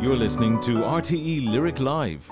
You're listening to RTE Lyric Live.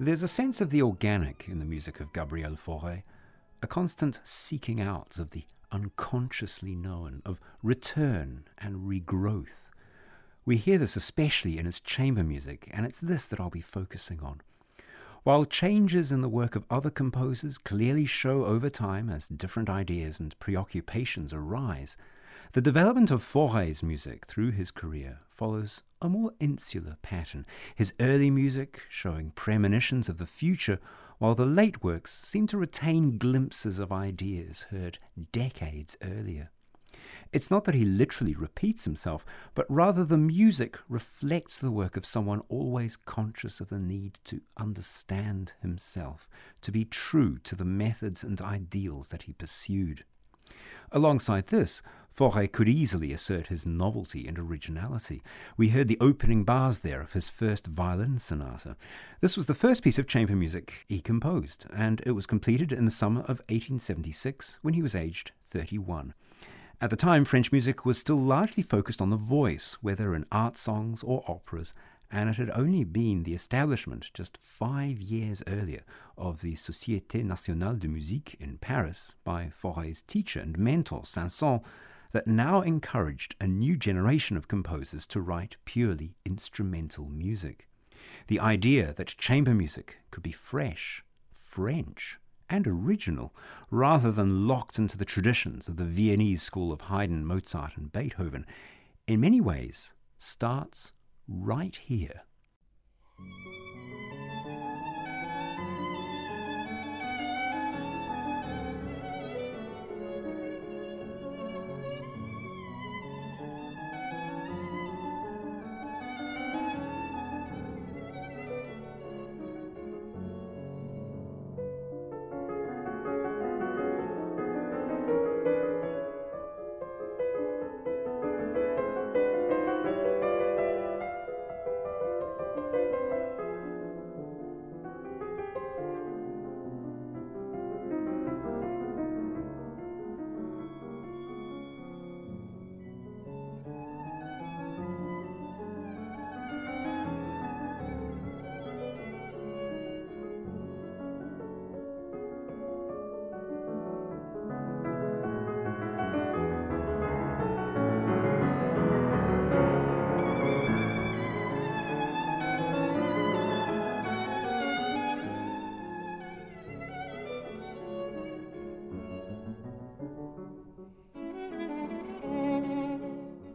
There's a sense of the organic in the music of Gabriel Fauré, a constant seeking out of the unconsciously known, of return and regrowth. We hear this especially in his chamber music, and it's this that I'll be focusing on. While changes in the work of other composers clearly show over time as different ideas and preoccupations arise, the development of Fauré's music through his career follows a more insular pattern, his early music showing premonitions of the future, while the late works seem to retain glimpses of ideas heard decades earlier. It's not that he literally repeats himself, but rather the music reflects the work of someone always conscious of the need to understand himself, to be true to the methods and ideals that he pursued. Alongside this, Fauré could easily assert his novelty and originality. We heard the opening bars there of his first violin sonata. This was the first piece of chamber music he composed, and it was completed in the summer of 1876 when he was aged 31. At the time, French music was still largely focused on the voice, whether in art songs or operas, and it had only been the establishment just five years earlier of the Société Nationale de Musique in Paris by Fauré's teacher and mentor, Saint-Saëns, that now encouraged a new generation of composers to write purely instrumental music. The idea that chamber music could be fresh, French, and original, rather than locked into the traditions of the Viennese school of Haydn, Mozart, and Beethoven, in many ways starts right here.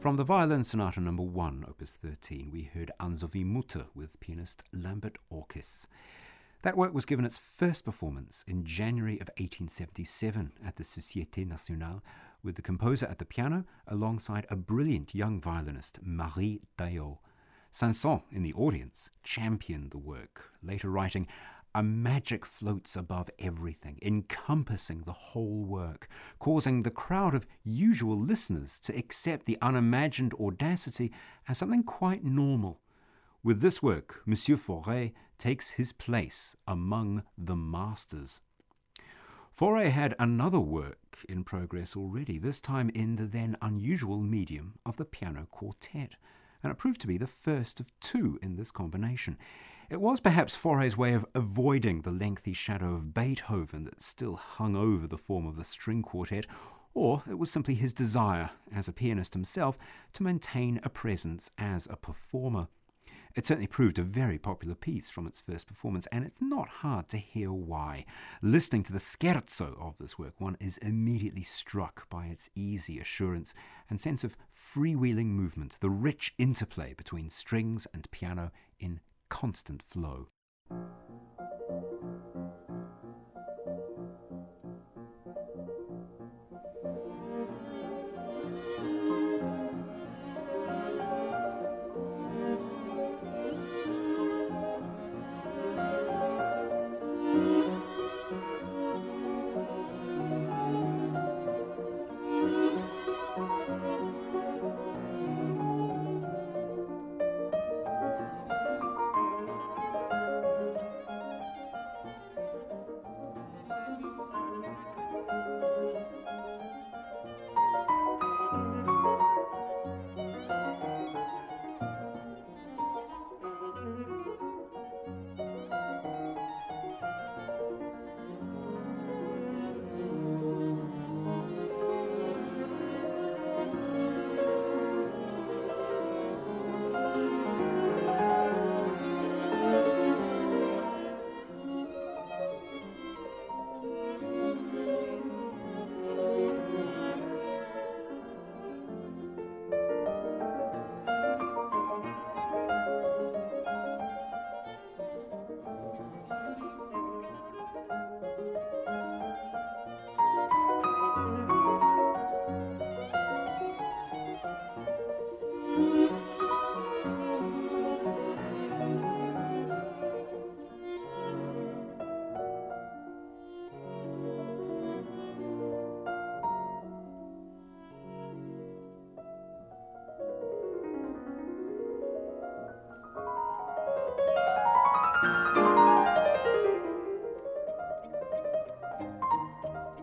From the Violin Sonata No. 1, Opus 13, we heard Anne-Sophie Mutter with pianist Lambert Orkis. That work was given its first performance in January of 1877 at the Société Nationale with the composer at the piano alongside a brilliant young violinist, Marie Tayau. Saint-Saëns, in the audience, championed the work, later writing, a magic floats above everything, encompassing the whole work, causing the crowd of usual listeners to accept the unimagined audacity as something quite normal. With this work, Monsieur Fauré takes his place among the masters. Fauré had another work in progress already, this time in the then unusual medium of the piano quartet, and it proved to be the first of two in this combination. It was perhaps Fauré's way of avoiding the lengthy shadow of Beethoven that still hung over the form of the string quartet, or it was simply his desire, as a pianist himself, to maintain a presence as a performer. It certainly proved a very popular piece from its first performance, and it's not hard to hear why. Listening to the scherzo of this work, one is immediately struck by its easy assurance and sense of freewheeling movement, the rich interplay between strings and piano in constant flow.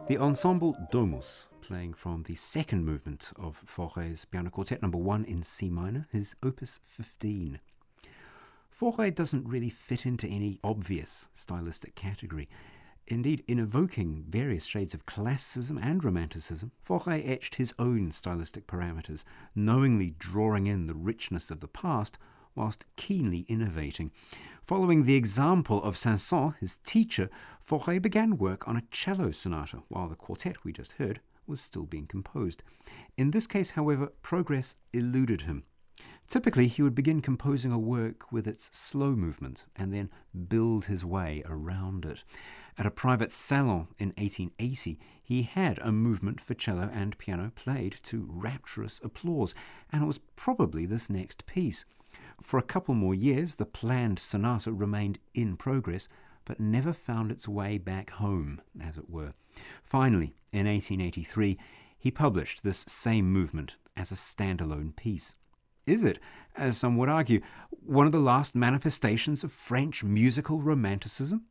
The ensemble Domus, playing from the second movement of Fauré's Piano Quartet number 1 in C minor, his opus 15. Fauré doesn't really fit into any obvious stylistic category. Indeed, in evoking various shades of classicism and romanticism, Fauré etched his own stylistic parameters, knowingly drawing in the richness of the past whilst keenly innovating. Following the example of Saint-Saëns, his teacher, Fauré began work on a cello sonata, while the quartet we just heard was still being composed. In this case, however, progress eluded him. Typically, he would begin composing a work with its slow movement and then build his way around it. At a private salon in 1880, he had a movement for cello and piano played to rapturous applause, and it was probably this next piece. For a couple more years, the planned sonata remained in progress, but never found its way back home, as it were. Finally, in 1883, he published this same movement as a standalone piece. Is it, as some would argue, one of the last manifestations of French musical romanticism?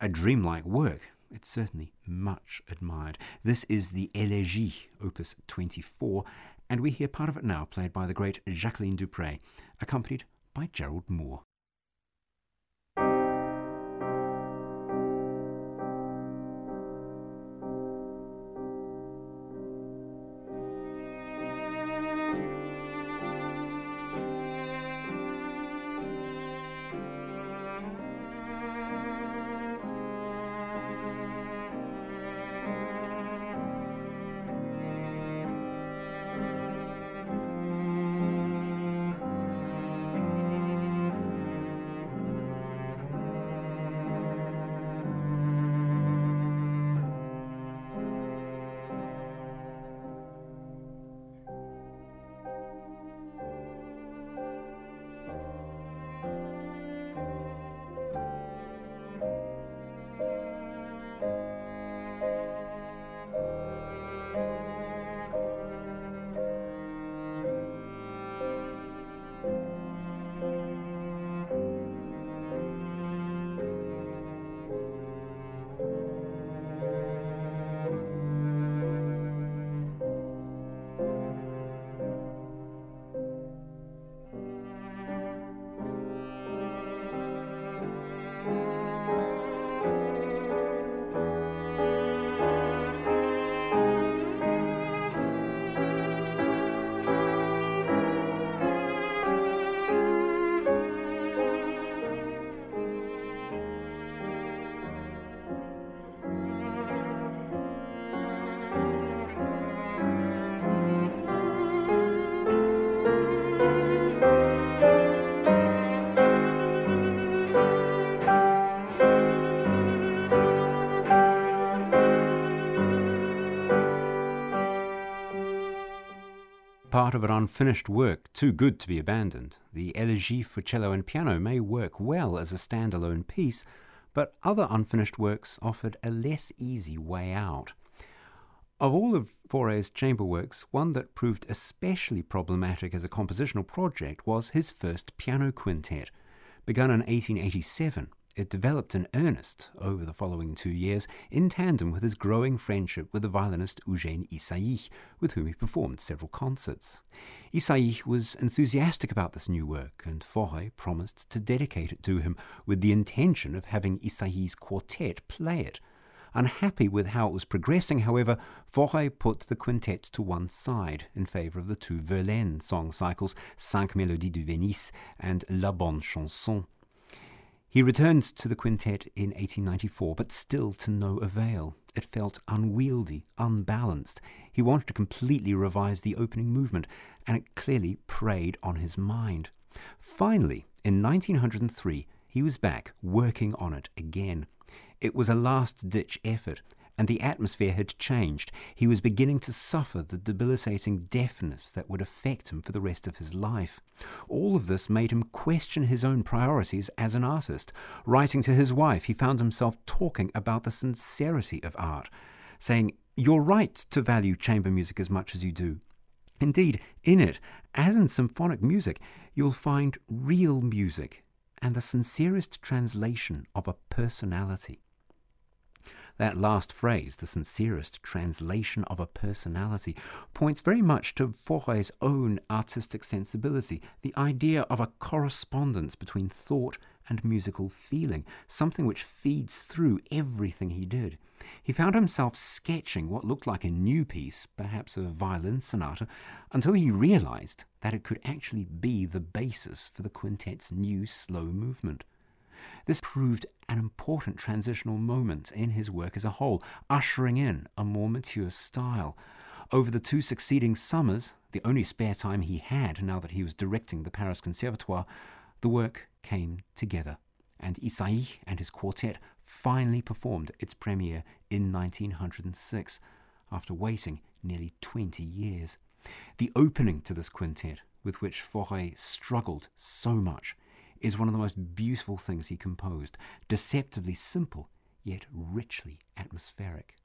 A dreamlike work, it's certainly much admired. This is the Elegie, opus 24, and we hear part of it now played by the great Jacqueline du Pré, accompanied by Gerald Moore. Part of an unfinished work too good to be abandoned. The Elegie for cello and piano may work well as a standalone piece, but other unfinished works offered a less easy way out. Of all of Fauré's chamber works, one that proved especially problematic as a compositional project was his first piano quintet, begun in 1887 it developed in earnest over the following two years in tandem with his growing friendship with the violinist Eugène Ysaÿe, with whom he performed several concerts. Ysaÿe was enthusiastic about this new work, and Fauré promised to dedicate it to him with the intention of having Ysaÿe's quartet play it. Unhappy with how it was progressing, however, Fauré put the quintet to one side in favour of the two Verlaine song cycles, Cinq Mélodies de Venise and La Bonne Chanson. He returned to the quintet in 1894, but still to no avail. It felt unwieldy, unbalanced. He wanted to completely revise the opening movement, and it clearly preyed on his mind. Finally, in 1903, he was back working on it again. It was a last ditch effort, and the atmosphere had changed. He was beginning to suffer the debilitating deafness that would affect him for the rest of his life. All of this made him question his own priorities as an artist. Writing to his wife, he found himself talking about the sincerity of art, saying, You're right to value chamber music as much as you do. Indeed, in it, as in symphonic music, you'll find real music and the sincerest translation of a personality. That last phrase, the sincerest translation of a personality, points very much to Fauré's own artistic sensibility, the idea of a correspondence between thought and musical feeling, something which feeds through everything he did. He found himself sketching what looked like a new piece, perhaps a violin sonata, until he realized that it could actually be the basis for the quintet's new slow movement. This proved an important transitional moment in his work as a whole, ushering in a more mature style. Over the two succeeding summers, the only spare time he had now that he was directing the Paris Conservatoire, the work came together, and Ysaÿe and his quartet finally performed its premiere in 1906, after waiting nearly 20 years. The opening to this quintet, with which Fauré struggled so much, is one of the most beautiful things he composed, deceptively simple, yet richly atmospheric.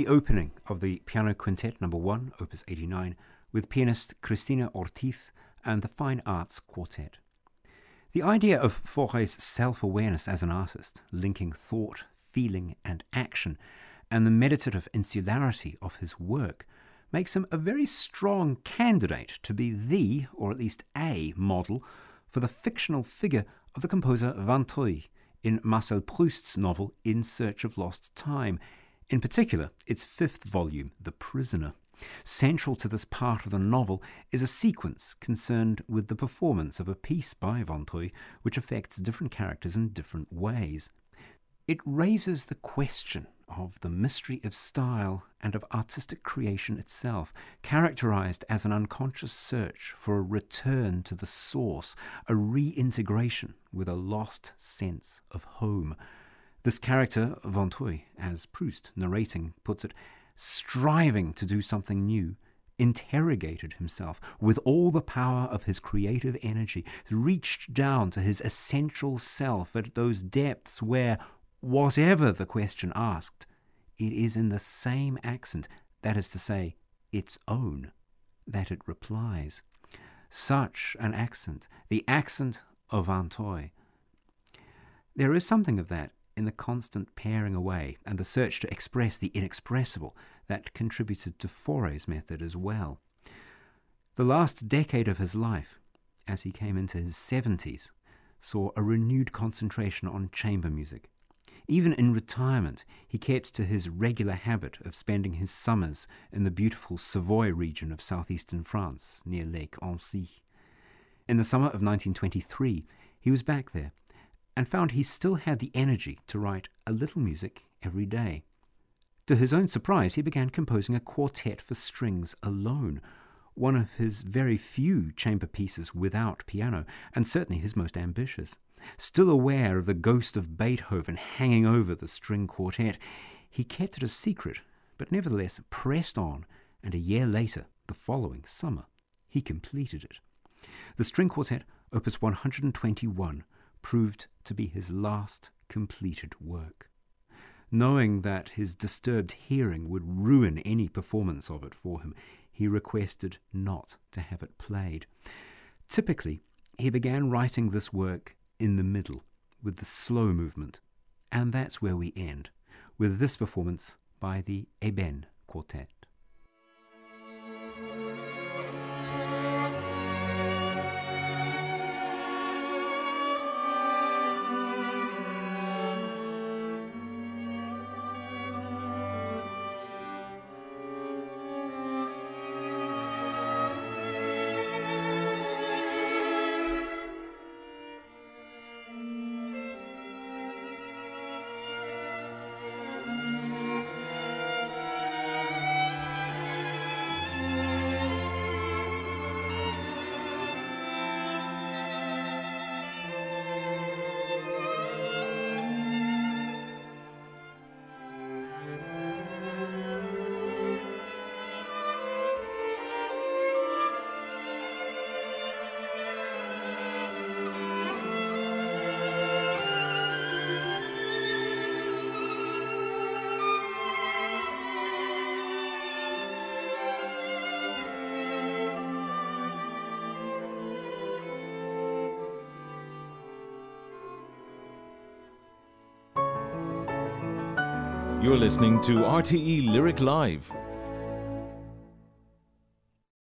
The opening of the Piano Quintet Number 1, Opus 89, with pianist Cristina Ortiz and the Fine Arts Quartet. The idea of Fauré's self awareness as an artist, linking thought, feeling, and action, and the meditative insularity of his work, makes him a very strong candidate to be the, or at least a, model for the fictional figure of the composer Vinteuil in Marcel Proust's novel In Search of Lost Time, in particular, its fifth volume, The Prisoner. Central to this part of the novel is a sequence concerned with the performance of a piece by Vinteuil which affects different characters in different ways. It raises the question of the mystery of style and of artistic creation itself, characterized as an unconscious search for a return to the source, a reintegration with a lost sense of home. This character, Vinteuil, as Proust narrating puts it, striving to do something new, interrogated himself with all the power of his creative energy, reached down to his essential self at those depths where, whatever the question asked, it is in the same accent, that is to say, its own, that it replies. Such an accent, the accent of Vinteuil. There is something of that in the constant paring away and the search to express the inexpressible that contributed to Fauré's method as well. The last decade of his life, as he came into his 70s, saw a renewed concentration on chamber music. Even in retirement, he kept to his regular habit of spending his summers in the beautiful Savoy region of southeastern France, near Lake Annecy. In the summer of 1923, he was back there and found he still had the energy to write a little music every day. To his own surprise, he began composing a quartet for strings alone, one of his very few chamber pieces without piano, and certainly his most ambitious. Still aware of the ghost of Beethoven hanging over the string quartet, he kept it a secret, but nevertheless pressed on, and a year later, the following summer, he completed it. The string quartet, opus 121, proved to be his last completed work. Knowing that his disturbed hearing would ruin any performance of it for him, he requested not to have it played. Typically, he began writing this work in the middle, with the slow movement, and that's where we end, with this performance by the Ébène Quartet. You're listening to RTE Lyric Live,